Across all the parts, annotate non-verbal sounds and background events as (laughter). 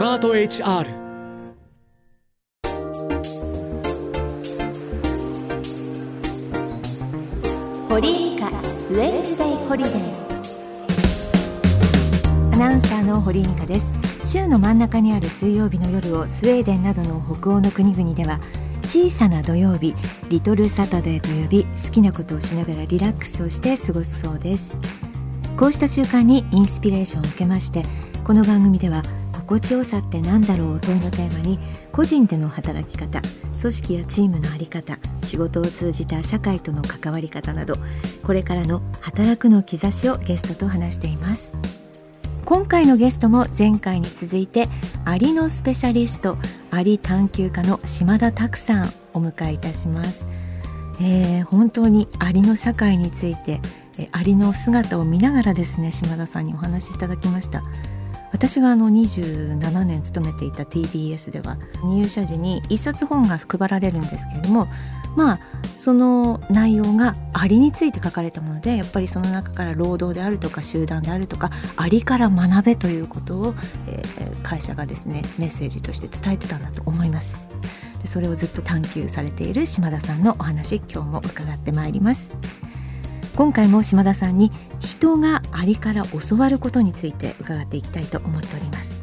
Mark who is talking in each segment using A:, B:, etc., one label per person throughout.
A: マート HR
B: 堀井美香ウェンズデイホリデー。アナウンサーの堀井美香です。週の真ん中にある水曜日の夜をスウェーデンなどの北欧の国々では小さな土曜日リトルサタデーと呼び好きなことをしながらリラックスをして過ごすそうです。こうした習慣にインスピレーションを受けましてこの番組では心地よさって何だろう？を問いのテーマに個人での働き方組織やチームの在り方仕事を通じた社会との関わり方などこれからの働くの兆しをゲストと話しています。今回のゲストも前回に続いてアリのスペシャリストアリ探求家の島田拓さんお迎えいたします、えー、本当にアリの社会についてアリの姿を見ながらですね島田さんにお話しいただきました。私があの27年勤めていた TBS では入社時に一冊本が配られるんですけれどもまあその内容がアリについて書かれたものでやっぱりその中から労働であるとか集団であるとかアリから学べということを、えー、会社がですねメッセージとして伝えてたんだと思います。でそれをずっと探求されている島田さんのお話今日も伺ってまいります。今回も島田さんに人がアリから教わることについて伺っていきたいと思っております。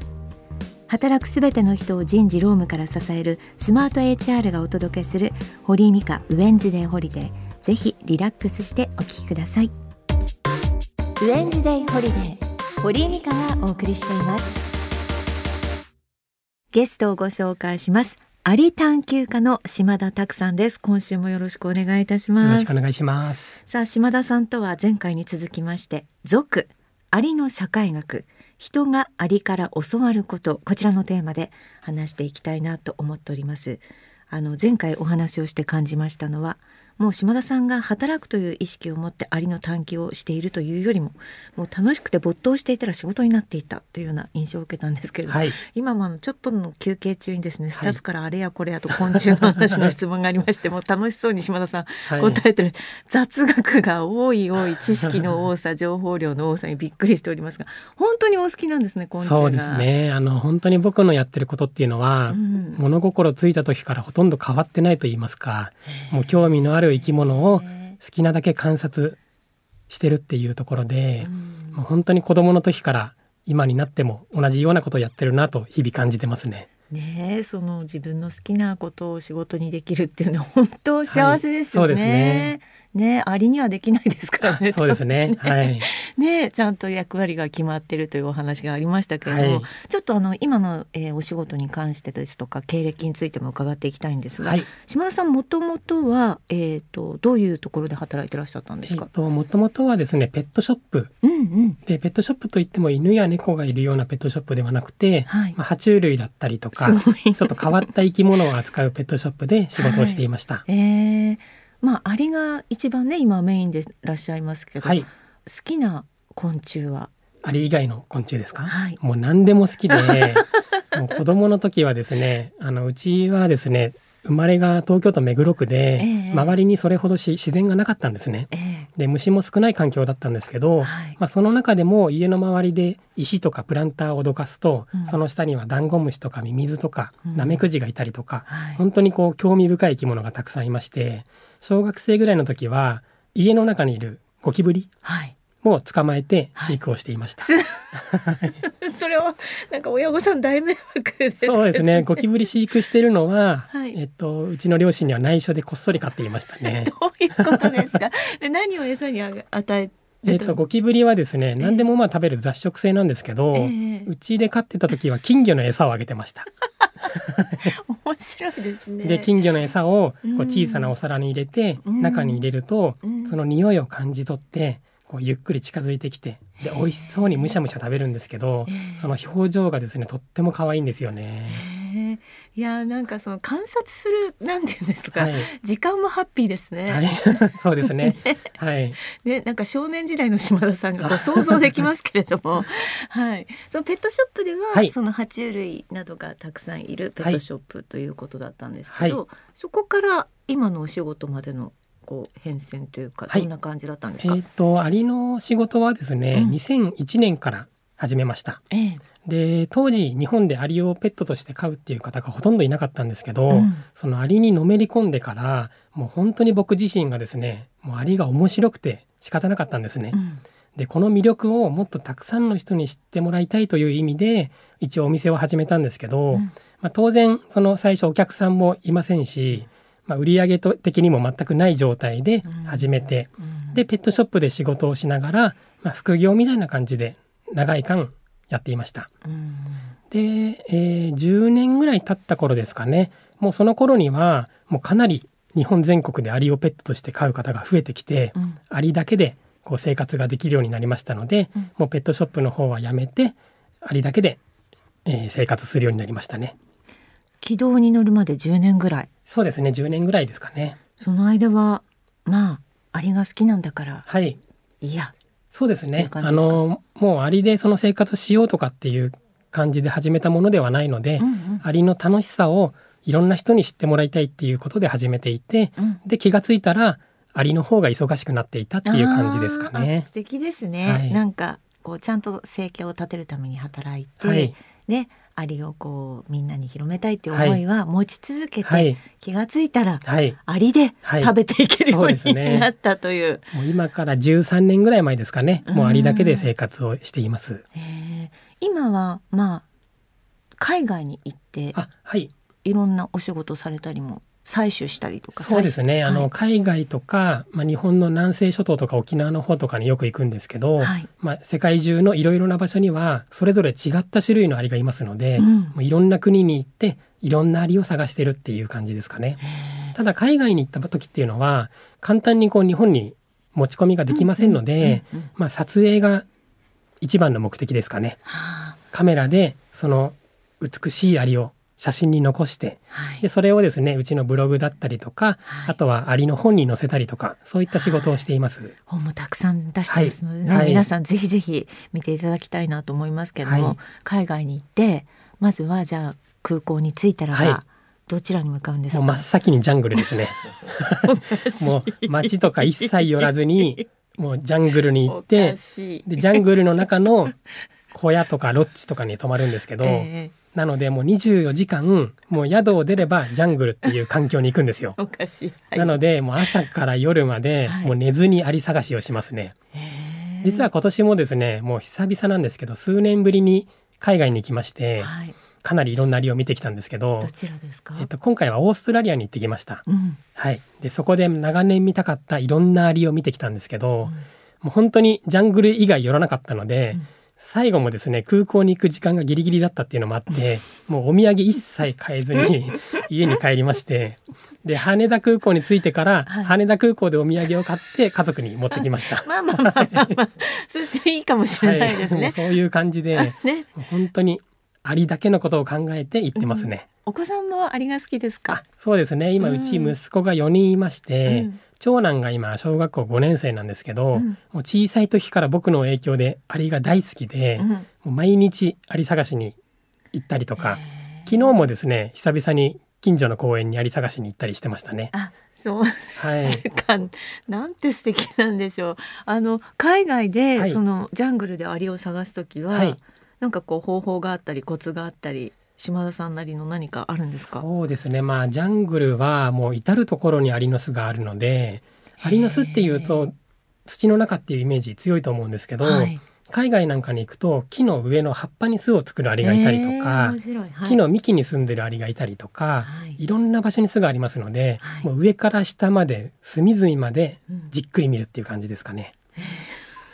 B: 働くすべての人を人事労務から支えるスマート HR がお届けする堀井美香 Wednesday Holiday。ぜひリラックスしてお聞きください。 Wednesday Holiday 堀井美香がお送りしています。ゲストをご紹介します。アリ探求家の島田拓さんです。今週もよろしくお願いいたします。
C: よろしくお願いします。
B: さあ島田さんとは前回に続きまして族アリの社会学。人がアリから教わること。こちらのテーマで話していきたいなと思っております。あの前回お話をして感じましたのはもう島田さんが働くという意識を持ってアリの探求をしているというよりももう楽しくて没頭していたら仕事になっていたというような印象を受けたんですけれども、はい、今もちょっとの休憩中にですねスタッフからあれやこれやと昆虫の話の質問がありまして、もう楽しそうに島田さん答えてる、雑学が多い多い知識の多さ情報量の多さにびっくりしておりますが本当にお好きなんですね昆虫
C: そうですね。あの本当に僕のやってることっていうのは、うん、物心ついた時からほとんど変わってないと言いますかもう興味のあるる生き物を好きなだけ観察してるっていうところで、もう本当に子供の時から今になっても同じようなことをやってるなと日々感じてますね。
B: ねその自分の好きなことを仕事にできるっていうのは本当幸せですよね。はい、そうですね。ねアリにはできないですからね。
C: そうですね。(laughs) ねはい。
B: ねちゃんと役割が決まってるというお話がありましたけれども、はい、ちょっとあの今の、えー、お仕事に関してですとか経歴についても伺っていきたいんですが、はい、島田さんもともとはえっ、ー、とどういうところで働いてらっしゃったんですか？
C: えー、もともとはですねペットショップ、うんうん、でペットショップといっても犬や猫がいるようなペットショップではなくて、はい、まあ爬虫類だったりとか、ちょっと変わった生き物を扱うペットショップで仕事をしていました。(laughs)
B: はい、えーまあアリが一番ね今メインでいらっしゃいますけど、はい、好きな昆虫は？
C: アリ以外の昆虫ですか、はい、もう何でも好きで (laughs) もう子供の時はですねあのうちはですね生まれが東京都目黒区で、えー、周りにそれほどし自然がなかったんですね。えー、で虫も少ない環境だったんですけど、はい、まあ、その中でも家の周りで石とかプランターをどかすと、うん、その下にはダンゴムシとかミミズとか、うん、ナメクジがいたりとか、はい、本当にこう興味深い生き物がたくさんいまして小学生ぐらいの時は家の中にいるゴキブリ、はいも捕まえて飼育をしていました。
B: はい、(laughs) それはなんか親御さん大迷惑です
C: そうですね。ゴキブリ飼育しているのは、はい、えっとうちの両親には内緒でこっそり飼っていましたね。(laughs)
B: どういうことですか？で何を餌に与え
C: えっと、ゴキブリはですね、何でもまあ食べる雑食性なんですけど、えー、うちで飼ってた時は金魚の餌をあげてました。(laughs)
B: 面白いですね。
C: で金魚の餌をこう小さなお皿に入れて、うん、中に入れると、うん、その匂いを感じ取ってこうゆっくり近づいてきてで美味しそうにむしゃむしゃ食べるんですけどその表情がですねとっても可愛いんですよね。
B: いやなんかその観察するなんていうんですか、はい、時間もハッピーですね。
C: はい、(laughs) そうですね。ね。はい。
B: ねなんか少年時代の島田さんが想像できますけれども、はい。そのペットショップでは、はい、その爬虫類などがたくさんいるペットショップということだったんですけど、そこから今のお仕事までのこう変遷というかどんな感じだったんですか、
C: はい、えっ、ー、とアリの仕事はですね、うん、2001年から始めました、えー、で当時日本でアリをペットとして飼うっていう方がほとんどいなかったんですけど、うん、そのアリにのめり込んでからもう本当に僕自身がですねもうアリが面白くて仕方なかったんですね。うん、でこの魅力をもっとたくさんの人に知ってもらいたいという意味で一応お店を始めたんですけど、うん、まあ、当然その最初お客さんもいませんし、まあ、売上的にも全くない状態で始めて、でペットショップで仕事をしながら、まあ、副業みたいな感じで長い間やっていました。で、えー、10年ぐらい経った頃ですかね。もうその頃にはもうかなり日本全国でアリをペットとして飼う方が増えてきて、うん、アリだけでこう生活ができるようになりましたので、うん、もうペットショップの方はやめてアリだけで、えー、生活するようになりましたね。
B: 軌道に乗るまで10年ぐらい。
C: そうですね。10年ぐらいですかね。
B: その間はまあアリが好きなんだから
C: はい。
B: いや。
C: そうですね。あのもうアリでその生活しようとかっていう感じで始めたものではないので、うんうん、アリの楽しさをいろんな人に知ってもらいたいっていうことで始めていて、うん、で気が付いたらアリの方が忙しくなっていたっていう感じですかね。
B: 素敵ですね、はい、なんかこうちゃんと生計を立てるために働いて、はい、ねアリをこうみんなに広めたいっていう思いは持ち続けて、はい、気が付いたら、はい、アリで食べていけるように、ね、なったという。
C: もう今から13年ぐらい前ですかね。もうアリだけで生活をしています。
B: 今はまあ海外に行って
C: あ、はい、
B: いろんなお仕事されたりも採取したりとか
C: そうですね、はい、あの海外とか、まあ、日本の南西諸島とか沖縄の方とかによく行くんですけど、はい、まあ、世界中のいろいろな場所にはそれぞれ違った種類のアリがいますので、うん、もういろんな国に行っていろんなアリを探してるっていう感じですかね。ただ海外に行った時っていうのは簡単にこう日本に持ち込みができませんので、まあ、撮影が一番の目的ですかね。カメラでその美しいアリを写真に残して、はい、でそれをですねうちのブログだったりとか、はい、あとはアリの本に載せたりとかそういった仕事をしています。はい、
B: 本もたくさん出してますのでね、皆さんぜひぜひ見ていただきたいなと思いますけども、海外に行ってまずはじゃあ空港に着いたらば、どちらに向かうんですか？
C: 真っ先にジャングルですね。(laughs) もう街とか一切寄らずにもうジャングルに行ってでジャングルの中の小屋とかロッジとかに泊まるんですけど、(laughs) えーなのでもう24時間もう宿を出ればジャングルっていう環境に行くんですよ。(laughs)
B: おかしい、
C: はい、なのでもう朝から夜までもう寝ずにアリ探しをしますね。はい、実は今年もですねもう久々なんですけど数年ぶりに海外に行きまして、はい、かなりいろんなアリを見てきたんですけど
B: どちらですか、
C: えっと、今回はオーストラリアに行ってきました。うん、はい、でそこで長年見たかったいろんなアリを見てきたんですけど、うん、もう本当にジャングル以外寄らなかったので、うん最後もですね空港に行く時間がギリギリだったっていうのもあって (laughs) もうお土産一切買えずに (laughs) 家に帰りましてで羽田空港に着いてから、羽田空港でお土産を買って家族に持ってきました。
B: まあまあまあまあ、まあ、それでいいかもしれないですね。はい、
C: そういう感じで、ね、本当にアリだけのことを考えて行ってますね。
B: うん、お子さんもアリが好きですか？
C: そうですね。今うち息子が4人いまして、うん長男が今小学校5年生なんですけど、うん、もう小さい時から僕の影響でアリが大好きで、うん、もう毎日アリ探しに行ったりとか昨日もですね久々に近所の公園にアリ探しに行ったりしてましたね。
B: あ、そう。はい。(laughs) なんて素敵なんでしょう。あの海外で、はい、そのジャングルでアリを探す時は、はい、なんかこう方法があったりコツがあったり島田さんなりの何かあるんですか？
C: そうですね。まあジャングルはもう至る所にアリの巣があるのでアリの巣っていうと土の中っていうイメージ強いと思うんですけど、はい、海外なんかに行くと木の上の葉っぱに巣を作るアリがいたりとか、はい、木の幹に住んでるアリがいたりとか、はい、いろんな場所に巣がありますので、もう上から下まで隅々までじっくり見るっていう感じですかね。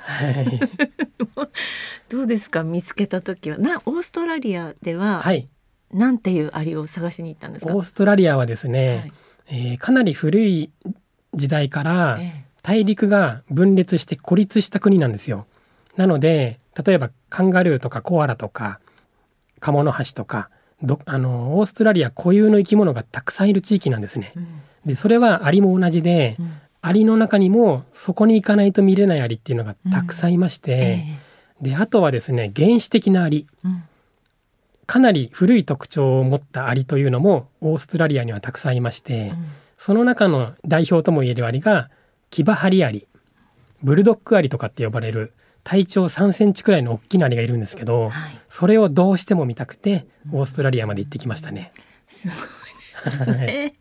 B: はい、(laughs) どうですか？見つけた時は。なオーストラリアでは、はい、なんていうアリを探しに行ったんですか？
C: オーストラリアはですね、はい、えー、かなり古い時代から大陸が分裂して孤立した国なんですよ。なので例えばカンガルーとかコアラとかカモノハシとかどあのオーストラリア固有の生き物がたくさんいる地域なんですね。うん、でそれはアリも同じで、うん、アリの中にもそこに行かないと見れないアリっていうのがたくさんいまして、うん。えー、であとはですね原始的なアリ、かなり古い特徴を持ったアリというのもオーストラリアにはたくさんいまして、その中の代表ともいえるアリがキバハリアリ。ブルドッグアリとかって呼ばれる体長3センチくらいの大きなアリがいるんですけど、はい、それをどうしても見たくてオーストラリアまで行ってきましたね。
B: すごいですね。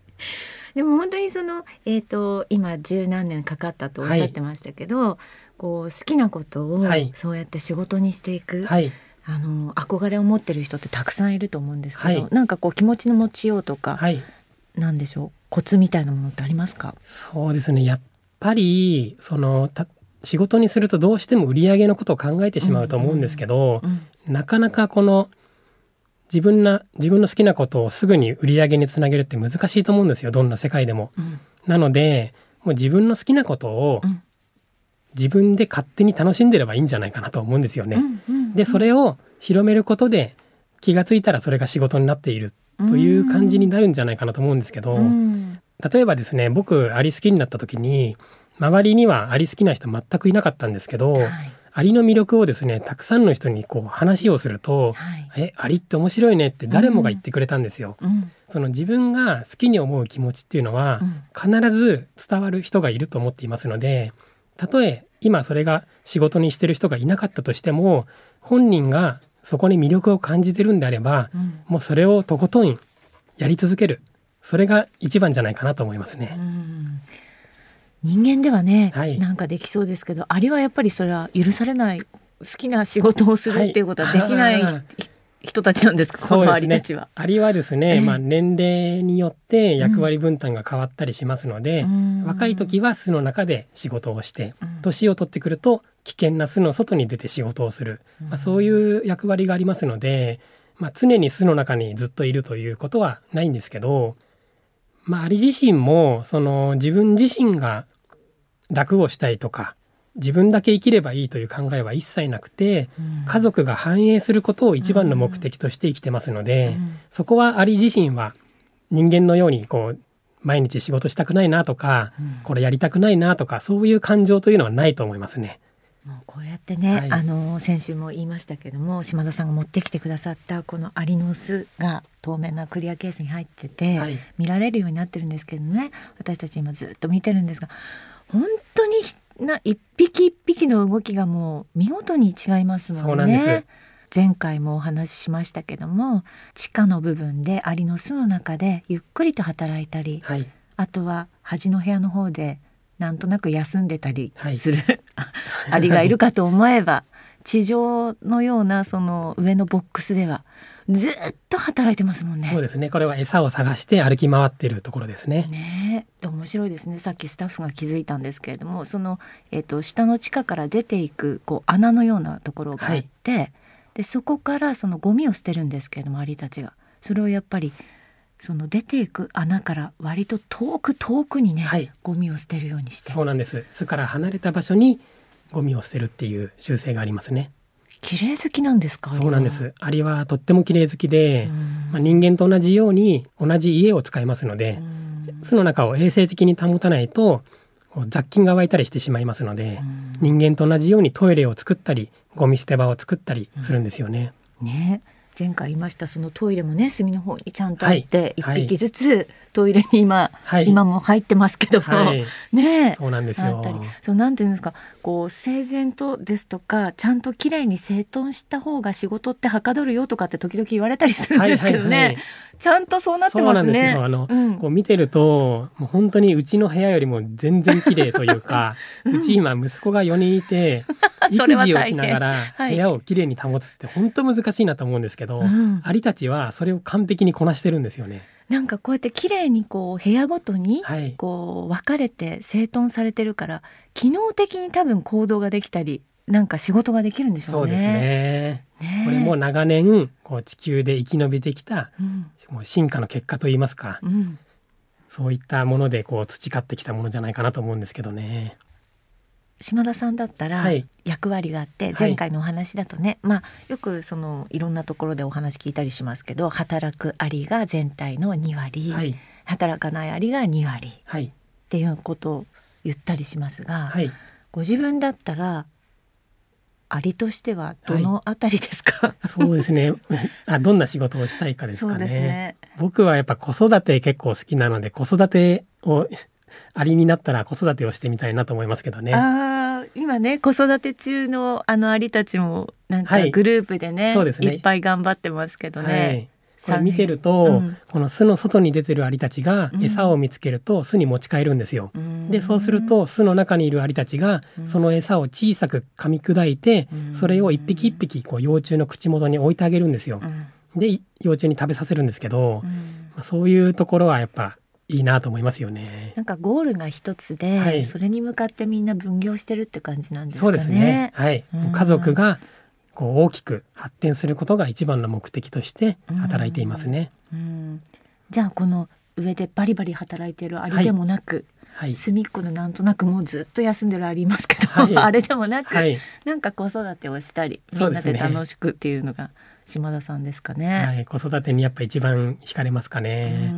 B: でも本当にその、えーと、今十何年かかったとおっしゃってましたけど、はい、こう好きなことをそうやって仕事にしていく、はい、あの憧れを持ってる人ってたくさんいると思うんですけど、はい、なんかこう気持ちの持ちようとか、はい、なんでしょう？コツみたいなものってありますか？
C: そうですね。やっぱりそのた仕事にするとどうしても売り上げのことを考えてしまうと思うんですけど、うんうんうん、なかなかこの自分な自分の好きなことをすぐに売り上げにつなげるって難しいと思うんですよ。どんな世界でも。うん、なのでもう自分の好きなことを自分で勝手に楽しんでればいいんじゃないかなと思うんですよね。うんうんうん、でそれを広めることで気が付いたらそれが仕事になっているという感じになるんじゃないかなと思うんですけど、例えばですね僕アリ好きになった時に周りにはアリ好きな人全くいなかったんですけど、はい、アリの魅力をですねたくさんの人にこう話をすると「はい、えアリって面白いね」って誰もが言ってくれたんですよ。うん、その自分が好きに思う気持ちっていうのは、必ず伝わる人がいると思っていますのでたとえ今それが仕事にしてる人がいなかったとしても本人がそこに魅力を感じてるんであれば、うん、もうそれをとことんやり続ける。それが一番じゃないかなと思いますね。
B: 人間ではね、はい、なんかできそうですけどアリはやっぱりそれは許されない好きな仕事をするっていうことはできない、はい、人たちなんですか、このアリたちは。
C: アリはですね、えー、まあ年齢によって役割分担が変わったりしますので、うん、若い時は巣の中で仕事をして、年を取ってくると危険な巣の外に出て仕事をする、まあ、そういう役割がありますので、まあ、常に巣の中にずっといるということはないんですけど、まあ、アリ自身もその自分自身が楽をしたいとか自分だけ生きればいいという考えは一切なくて、うん、家族が繁栄することを一番の目的として生きてますので、うん、そこはアリ自身は人間のようにこう毎日仕事したくないなとか、うん、これやりたくないなとかそういう感情というのはないと思いますね。
B: もうこうやってね、はい、あの先週も言いましたけども島田さんが持ってきてくださったこのアリの巣が透明なクリアケースに入ってて、はい、見られるようになってるんですけどね私たち今ずっと見てるんですが本当にな一匹一匹の動きがもう見事に違いますもんね。前回もお話ししましたけども地下の部分でアリの巣の中でゆっくりと働いたり、はい、あとは端の部屋の方でなんとなく休んでたりする、はい、(laughs) アリがいるかと思えば地上のようなその上のボックスではずっと働いてますもんね。
C: そうですね。これは餌を探して歩き回っているところですね。
B: ね、面白いですね。さっきスタッフが気づいたんですけれども、そのえっ、ー、と下の地下から出ていくこう穴のようなところがあって、はい、でそこからそのゴミを捨てるんですけれども、アリたちがそれをやっぱりその出ていく穴から割と遠く遠くにね、はい、ゴミを捨てるようにして
C: そうなんです巣から離れた場所にゴミを捨てるっていう習性がありますね
B: 綺麗好きなんですか？
C: そうなんです。アリはとっても綺麗好きで、まあ、人間と同じように同じ家を使いますので巣の中を衛生的に保たないと雑菌が湧いたりしてしまいますので人間と同じようにトイレを作ったりゴミ捨て場を作ったりするんですよね。
B: ね前回言いましたそのトイレもね隅の方にちゃんとあって、一、はい、匹ずつトイレに今、はい、今も入ってますけども、はい、ね
C: そうなんですよ。
B: そうなんていうんですか。こう整然とですとかちゃんときれいに整頓した方が仕事ってはかどるよとかって時々言われたりするんですけどね、はいはいはい、ちゃんとそうなってますね。
C: あの、うん、こう見てるともう本当にうちの部屋よりも全然綺麗というか、うち今息子が4人いて (laughs) 育児をしながら部屋をきれいに保つって本当難しいなと思うんですけど、うん、アリたちはそれを完璧にこなしてるんですよね。
B: なんかこうやって綺麗にこう部屋ごとにこう分かれて整頓されてるから、機能的に多分行動ができたりなんか仕事ができるんでしょうね。そうですね。
C: ね。これも長年こう地球で生き延びてきた、うん、もう進化の結果といいますか、うん、そういったものでこう培ってきたものじゃないかなと思うんですけどね。
B: 島田さんだったら役割があって、前回のお話だとね、まあよくそのいろんなところでお話聞いたりしますけど働くアリが全体の2割、はい、働かないアリが2割、はい、っていうことを言ったりしますが、はい、ご自分だったらアリとしてはどのあたりですか、
C: はい、そうですね。(laughs) あどんな仕事をしたいかですかね、ね、僕はやっぱ子育て結構好きなので子育てをアリになったら子育てをしてみたいなと思いますけどね。
B: あ今ね子育て中のあのアリたちもなんかグループでねはい、ね。いっぱい頑張ってますけどね。はい
C: これ見てると、うん、この巣の外に出てるアリたちが餌を見つけると巣に持ち帰るんですよ。うん、でそうすると巣の中にいるアリたちがその餌を小さく噛み砕いて、うん、それを一匹一匹こう幼虫の口元に置いてあげるんですよ。で幼虫に食べさせるんですけど、まあ、そういうところはやっぱいいなと思いますよね。
B: なんかゴールが一つで、はい、それに向かってみんな分業してるって感じなんですか
C: ね。そうですね。はい。うん、家族がこう大きく発展することが一番の目的として働いていますね。うん、うん、
B: じゃあこの上でバリバリ働いているあれでもなく、はい、隅っこでなんとなくもうずっと休んでるありますけど、はい、あれでもなく、はい、なんか子育てをしたりみんなで楽しくっていうのが島田さんですかね。
C: はい、子育てにやっぱ一番惹かれますかね。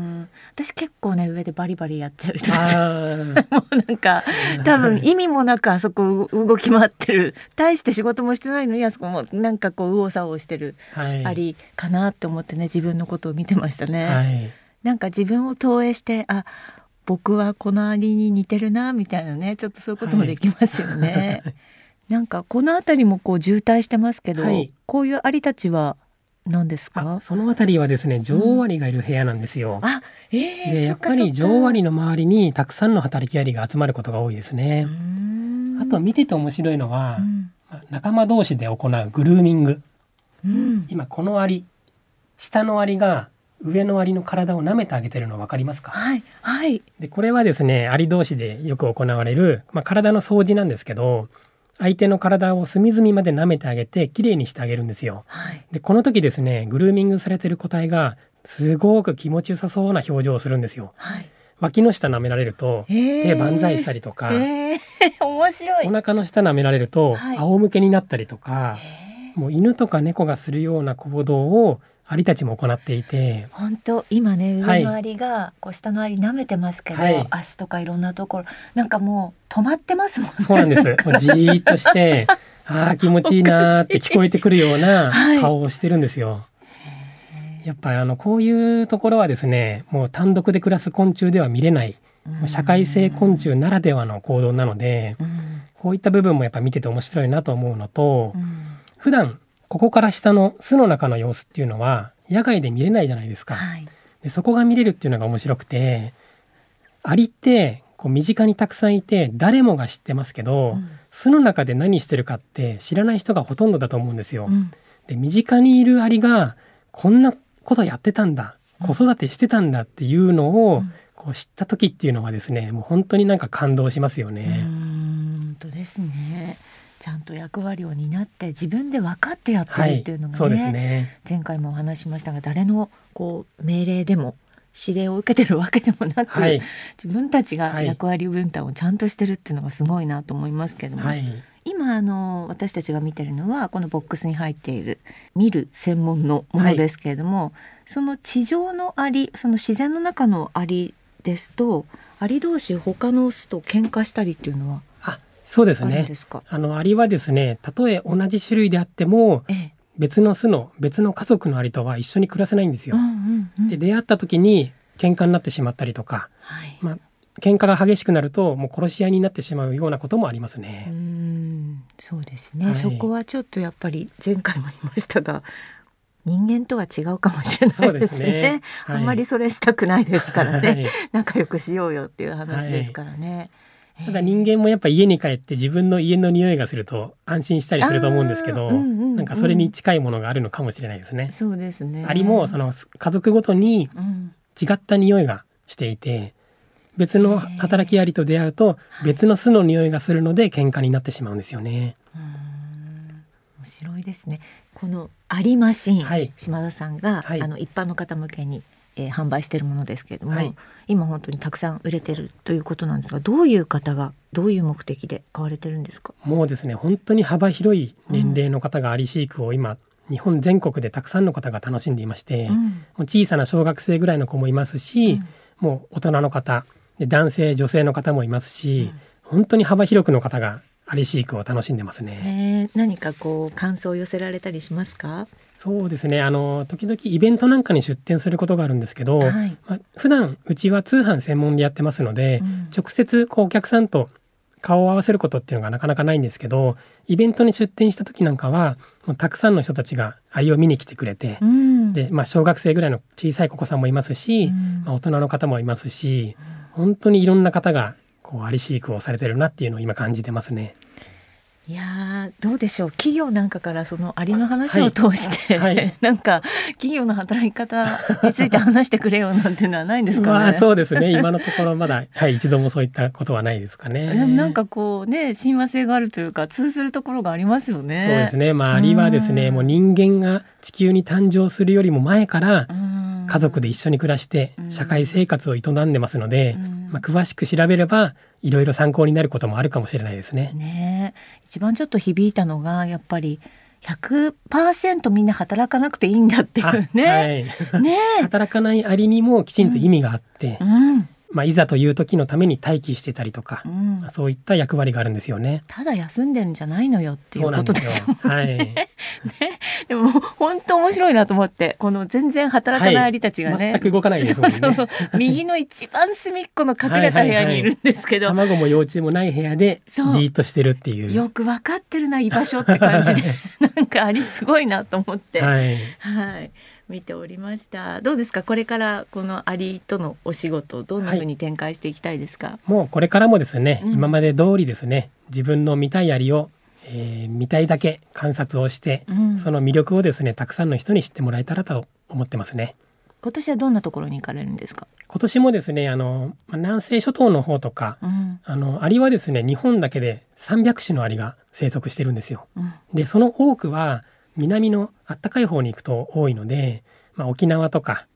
B: 私結構ね上でバリバリやっちゃう人です。(laughs) もうなんか多分意味もなくあそこ動き回ってる大して仕事もしてないのにあそこもなんかこう右往左往してるありかなって思ってね自分のことを見てましたね。はい、なんか自分を投影してあ僕はこのアリに似てるなみたいなねちょっとそういうこともできますよね。は (laughs) いなんかこの辺りもこう渋滞してますけど、はい、こういうアリたちは何ですか？
C: その辺りはですね女王アリがいる部屋なんですよ。うん、あ、えー、でやっぱり女王アリの周りにたくさんの働きアリが集まることが多いですね。あと見てて面白いのは、うん、仲間同士で行うグルーミング。うん、今このアリ下のアリが上のアリの体を舐めてあげてるの分かりますか？
B: はい、はい、
C: でこれはですねアリ同士でよく行われる、まあ、体の掃除なんですけど相手の体を隅々まで舐めてあげてきれいにしてあげるんですよ。はい、でこの時ですねグルーミングされてる個体がすごく気持ちよさそうな表情をするんですよ。はい、脇の下舐められると手万歳したりとか、
B: えー、面白い。
C: お腹の下舐められると仰向けになったりとか、もう犬とか猫がするような行動をアリたちも行っていて。
B: 本当今ね上のアリが、こう下のアリ舐めてますけど、はい、足とかいろんなところ。なんかもう止まってますもんね。
C: そうなんです。(laughs) もうじーっとしてああ気持ちいいなって聞こえてくるような (laughs) 顔をしてるんですよ、はい、やっぱりあのこういうところはですねもう単独で暮らす昆虫では見れない。社会性昆虫ならではの行動なので、こういった部分もやっぱ見てて面白いなと思うのと、普段ここから下の巣の中の様子っていうのは野外で見れないじゃないですか。はい、でそこが見れるっていうのが面白くてアリってこう身近にたくさんいて誰もが知ってますけど、うん、巣の中で何してるかって知らない人がほとんどだと思うんですよ。うん、で身近にいるアリがこんなことやってたんだ子育てしてたんだっていうのを、こう知った時っていうのはですねもう本当になんか感動しますよね。
B: 本当ですね。ちゃんと役割を担って自分で分かってやってるっていうのがねはいね、前回もお話しましたが誰のこう命令でも指令を受けてるわけでもなく、はい、自分たちが役割分担をちゃんとしてるっていうのがすごいなと思いますけども、はい、今あの私たちが見てるのはこのボックスに入っている見る専門のものですけれども、はい、その地上のアリその自然の中のアリですとアリ同士他のオスと喧嘩したりっていうのは
C: そうですね。あのアリはですね、たとえ同じ種類であっても、ええ、別の巣の別の家族のアリとは一緒に暮らせないんですよ。うんうんうん、で出会った時に喧嘩になってしまったりとか、はい、まあ喧嘩が激しくなるともう殺し合いになってしまうようなこともありますね。
B: うんそうですね、はい、そこはちょっとやっぱり前回も言いましたが人間とは違うかもしれないですね。すねはい、(laughs) あんまりそれしたくないですからね、はい、(laughs) 仲良くしようよっていう話ですからね。
C: ただ人間もやっぱ家に帰って自分の家の匂いがすると安心したりすると思うんですけど、うんうんうん、なんかそれに近いものがあるのかもしれないですね。
B: そうですね。
C: アリもその家族ごとに違った匂いがしていて、別の働きアリと出会うと別の巣の匂いがするので喧嘩になってしまうんですよね。
B: 面白いですね。このアリマシン、はい、島田さんが、はい、あの一般の方向けにえー、販売しているものですけれども、はい、今本当にたくさん売れてるということなんですがどういう方がどういう目的で買われてるんですか？
C: もうですね本当に幅広い年齢の方がアリ飼育を今、日本全国でたくさんの方が楽しんでいまして、うん、もう小さな小学生ぐらいの子もいますし、うん、もう大人の方で男性女性の方もいますし、うん、本当に幅広くの方がアリ飼育を楽しんでますね。
B: 何かこう感想を寄せられたりしますか？
C: そうですね。あの時々イベントなんかに出店することがあるんですけど、はい、まあ、普段うちは通販専門でやってますので、うん、直接こうお客さんと顔を合わせることっていうのがなかなかないんですけどイベントに出店した時なんかはもうたくさんの人たちがアリを見に来てくれて、うん、でまあ、小学生ぐらいの小さいお子さんもいますし、うん、まあ、大人の方もいますし本当にいろんな方がこうアリ飼育をされてるなっていうのを今感じてますね。
B: いやどうでしょう。企業なんかからそのアリの話を通して、はい。はい、なんか企業の働き方について話してくれよなんていうのはないんですかね。ま
C: あそうですね。今のところまだ、(laughs) はい、一度もそういったことはないですかね。
B: でもなんかこうね親和性があるというか通ずるところがありますよね。
C: そうですね。まあアリはですねもう人間が地球に誕生するよりも前から家族で一緒に暮らして社会生活を営んでますので、まあ、詳しく調べればいろいろ参考になることもあるかもしれないですね。
B: ね一番ちょっと響いたのがやっぱり100%みんな働かなくていいんだっていうね。
C: はい、ね働かないありにもきちんと意味があって、うん、まあ、いざという時のために待機してたりとか、うん、そういった役割があるんですよね。
B: ただ休んでるんじゃないのよっていうことですもんね。はい、(laughs) ね。でも本当面白いなと思ってこの全然働かないアリたちがね、
C: はい、全く動かないですもんね。そうそう
B: 右の一番隅っこの隠れた部屋にいるんですけど、
C: はいはいはい、卵も幼虫もない部屋でじっとしてるっていう。
B: よく分かってるな居場所って感じで。(laughs) なんかアリすごいなと思って。はい、はい見ておりました。どうですか？これからこのアリとのお仕事どんな風に展開していきたいですか、はい、
C: もうこれからもですね、うん、今まで通りですね自分の見たいアリをえー、見たいだけ観察をして、うん、その魅力をですねたくさんの人に知ってもらえたらと思ってますね。
B: 今年はどんなところに行かれるんですか？
C: 今年もですねあの南西諸島の方とか、うん、あのアリはですね日本だけで300種のアリが生息してるんですよ、うん、でその多くは南のあったかい方に行くと多いので、まあ、沖縄とか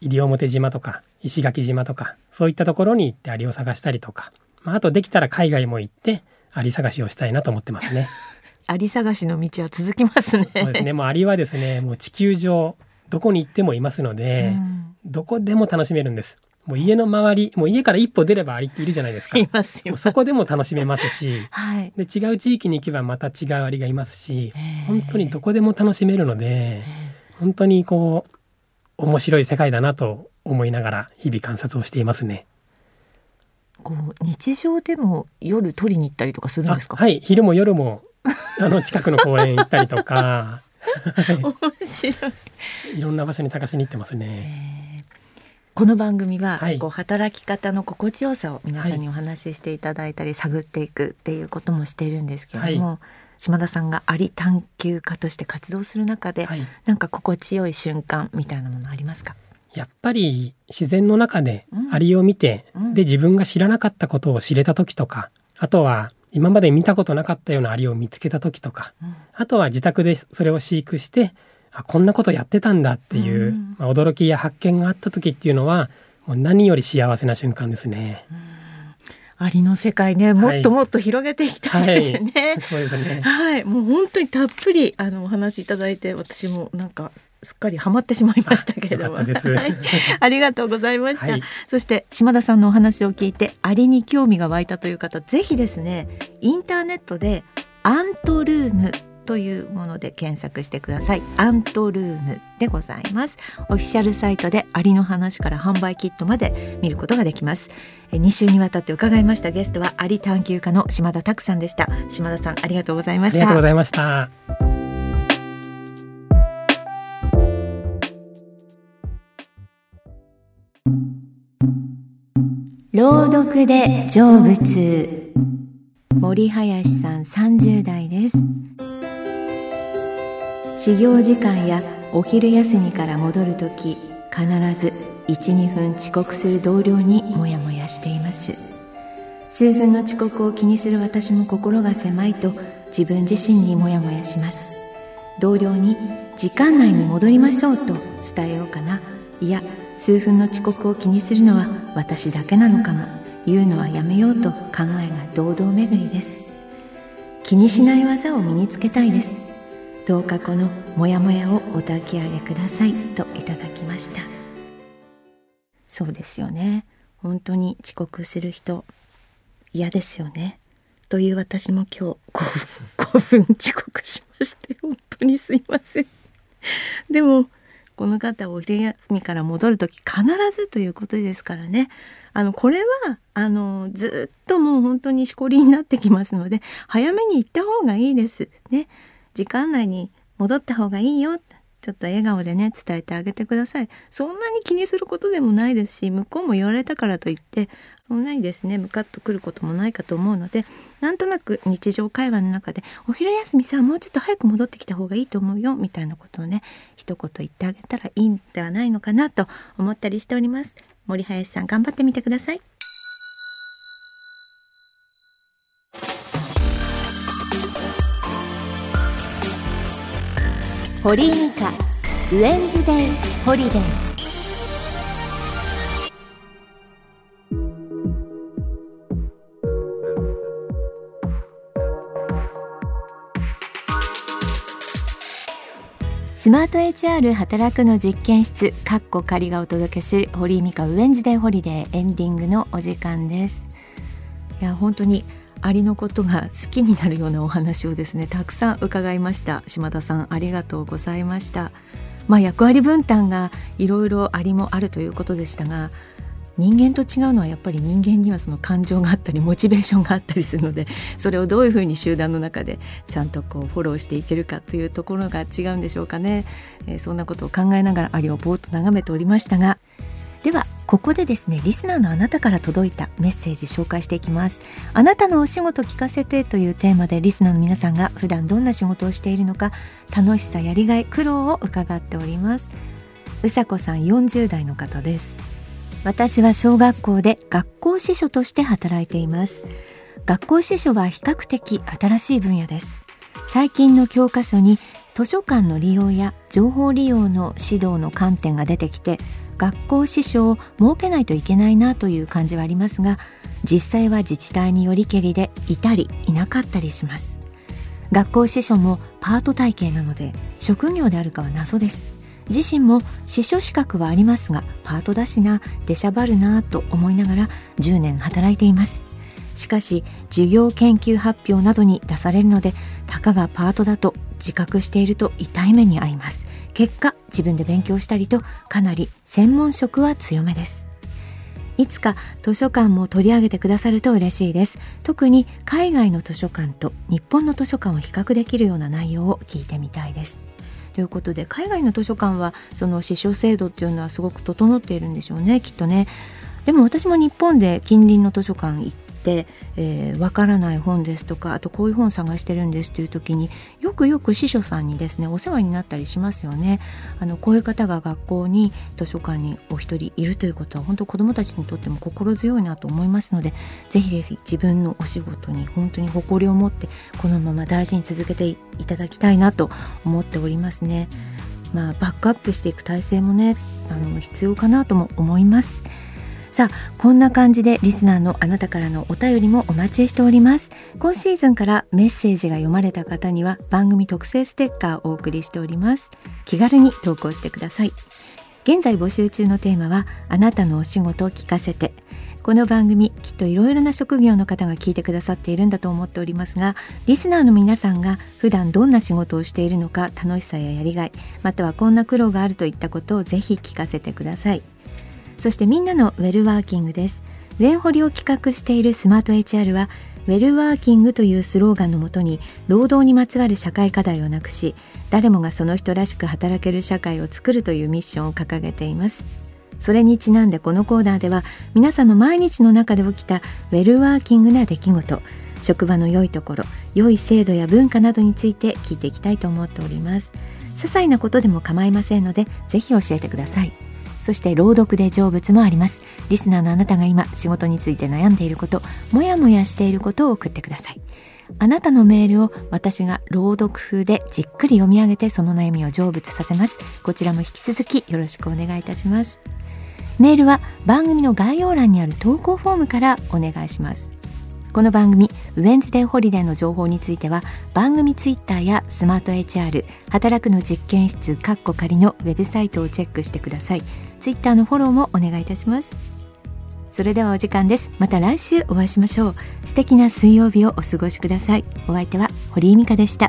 C: 西表島とか石垣島とかそういったところに行ってアリを探したりとか、まあ、あとできたら海外も行ってアリ探しをしたいなと思ってますね。(laughs)
B: アリ探しの道は続きますね。
C: そうですね。もうアリはですね、もう地球上どこに行ってもいますので、うん、どこでも楽しめるんです。もう家の周り、もう家から一歩出ればアリっているじゃないですか。
B: いますよ。
C: そこでも楽しめますし、はい、で違う地域に行けばまた違うアリがいますし、本当にどこでも楽しめるので、本当にこう面白い世界だなと思いながら日々観察をしていますね。
B: こう日常でも夜取りに行ったりとかするんですか？
C: はい、昼も夜もあの近くの公園行ったりとか。(laughs)
B: 面白
C: い。(laughs) いろんな場所に探しに行ってますね。
B: この番組は、はい、こう働き方の心地よさを皆さんにお話ししていただいたり、はい、探っていくっていうこともしているんですけれども、はい、島田さんがアリ探求家として活動する中で、はい、なんか心地よい瞬間みたいなものありますか？
C: やっぱり自然の中でアリを見て、うん、で自分が知らなかったことを知れた時とかあとは今まで見たことなかったようなアリを見つけた時とか、うん、あとは自宅でそれを飼育してあこんなことやってたんだっていう、うん、まあ、驚きや発見があった時っていうのはもう何より幸せな瞬間ですね。
B: アリの世界ねもっともっと広げていきたいですよね。はい、
C: そうですね。
B: はい、もう本当にたっぷりあのお話いただいて私もなんかすっかりハマってしまいましたけれども、はい、ありがとうございました、はい、そして島田さんのお話を聞いてアリに興味が湧いたという方ぜひですねインターネットでアントルームというもので検索してください。アントルームでございます。オフィシャルサイトでアリの話から販売キットまで見ることができます。2週にわたって伺いました。ゲストはアリ探求家の島田拓さんでした。島田さんありがとうございました。
C: ありがとうございました。
B: 朗読で成仏。森林さん30代です始業時間やお昼休みから戻るとき必ず12分遅刻する同僚にモヤモヤしています。数分の遅刻を気にする私も心が狭いと自分自身にモヤモヤします。同僚に時間内に戻りましょうと伝えようかな。いや数分の遅刻を気にするのは私だけなのかも。言うのはやめようと考えが堂々巡りです。気にしない技を身につけたいです。どうかこのモヤモヤをお焚き上げくださいといただきました。そうですよね。本当に遅刻する人嫌ですよね。という私も今日5分分遅刻しまして本当にすいません。でもこの方お昼休みから戻る時必ずということですからね。あのこれはあのずっともう本当にしこりになってきますので早めに行った方がいいです。ね。時間内に戻った方がいいよちょっと笑顔でね伝えてあげてください。そんなに気にすることでもないですし向こうも言われたからといってそんなにですねムカッとくることもないかと思うのでなんとなく日常会話の中で「お昼休みさもうちょっと早く戻ってきた方がいいと思うよ」みたいなことをね一言言ってあげたらいいんではないのかなと思ったりしております。森林さん頑張ってみてください。堀井美香ウェンズデイホリデースマート HR 働くの実験室かっこ仮がお届けする堀井美香ウェンズデーホリデーエンディングのお時間です。いや本当にアリのことが好きになるようなお話をですねたくさん伺いました。島田さんありがとうございました。まあ役割分担がいろいろアリもあるということでしたが人間と違うのはやっぱり人間にはその感情があったりモチベーションがあったりするのでそれをどういうふうに集団の中でちゃんとこうフォローしていけるかというところが違うんでしょうかね、えー、そんなことを考えながらアリをぼーっと眺めておりましたがではここでですねリスナーのあなたから届いたメッセージ紹介していきます。あなたのお仕事聞かせてというテーマでリスナーの皆さんが普段どんな仕事をしているのか楽しさやりがい苦労を伺っております。うさこさん40代の方です。私は小学校で学校司書として働いています。学校司書は比較的新しい分野です。最近の教科書に図書館の利用や情報利用の指導の観点が出てきて学校支所を設けないといけないなという感じはありますが実際は自治体によりけりでいたりいなかったりします。学校支所もパート体系なので職業であるかは謎です。自身も司書資格はありますがパートだしな出しゃばるなと思いながら10年働いています。しかし授業研究発表などに出されるのでたかがパートだと自覚していると痛い目に遭います。結果自分で勉強したりとかなり専門職は強めです。いつか図書館も取り上げてくださると嬉しいです。特に海外の図書館と日本の図書館を比較できるような内容を聞いてみたいです。ということで海外の図書館はその司書制度っていうのはすごく整っているんでしょうねきっとね。でも私も日本で近隣の図書館行っ、えー、からない本ですとかあとこういう本探してるんですという時によくよく司書さんにですねお世話になったりしますよね。あのこういう方が学校に図書館にお一人いるということは本当子どもたちにとっても心強いなと思いますのでぜひぜひ自分のお仕事に本当に誇りを持ってこのまま大事に続けていただきたいなと思っておりますね。まあ、バックアップしていく体制もねあの必要かなとも思います。さあこんな感じでリスナーのあなたからのお便りもお待ちしております。今シーズンからメッセージが読まれた方には番組特製ステッカーをお送りしております。気軽に投稿してください。現在募集中のテーマはあなたのお仕事を聞かせて。この番組きっといろいろな職業の方が聞いてくださっているんだと思っておりますがリスナーの皆さんが普段どんな仕事をしているのか楽しさややりがいまたはこんな苦労があるといったことをぜひ聞かせてください。そしてみんなのウェルワーキングです。ウェンホリを企画しているスマート HR はウェルワーキングというスローガンのもとに労働にまつわる社会課題をなくし誰もがその人らしく働ける社会を作るというミッションを掲げています。それにちなんでこのコーナーでは皆さんの毎日の中で起きたウェルワーキングな出来事職場の良いところ良い制度や文化などについて聞いていきたいと思っております。些細なことでも構いませんのでぜひ教えてください。そして朗読で成仏もあります。リスナーのあなたが今仕事について悩んでいることもやもやしていることを送ってください。あなたのメールを私が朗読風でじっくり読み上げてその悩みを成仏させます。こちらも引き続きよろしくお願いいたします。メールは番組の概要欄にある投稿フォームからお願いします。この番組ウェンズデーホリデーの情報については番組ツイッターやスマート HR 働くの実験室カッコ仮のウェブサイトをチェックしてください。ツイッターのフォローもお願いいたします。それではお時間です。また来週お会いしましょう。素敵な水曜日をお過ごしください。お相手は堀井美香でした。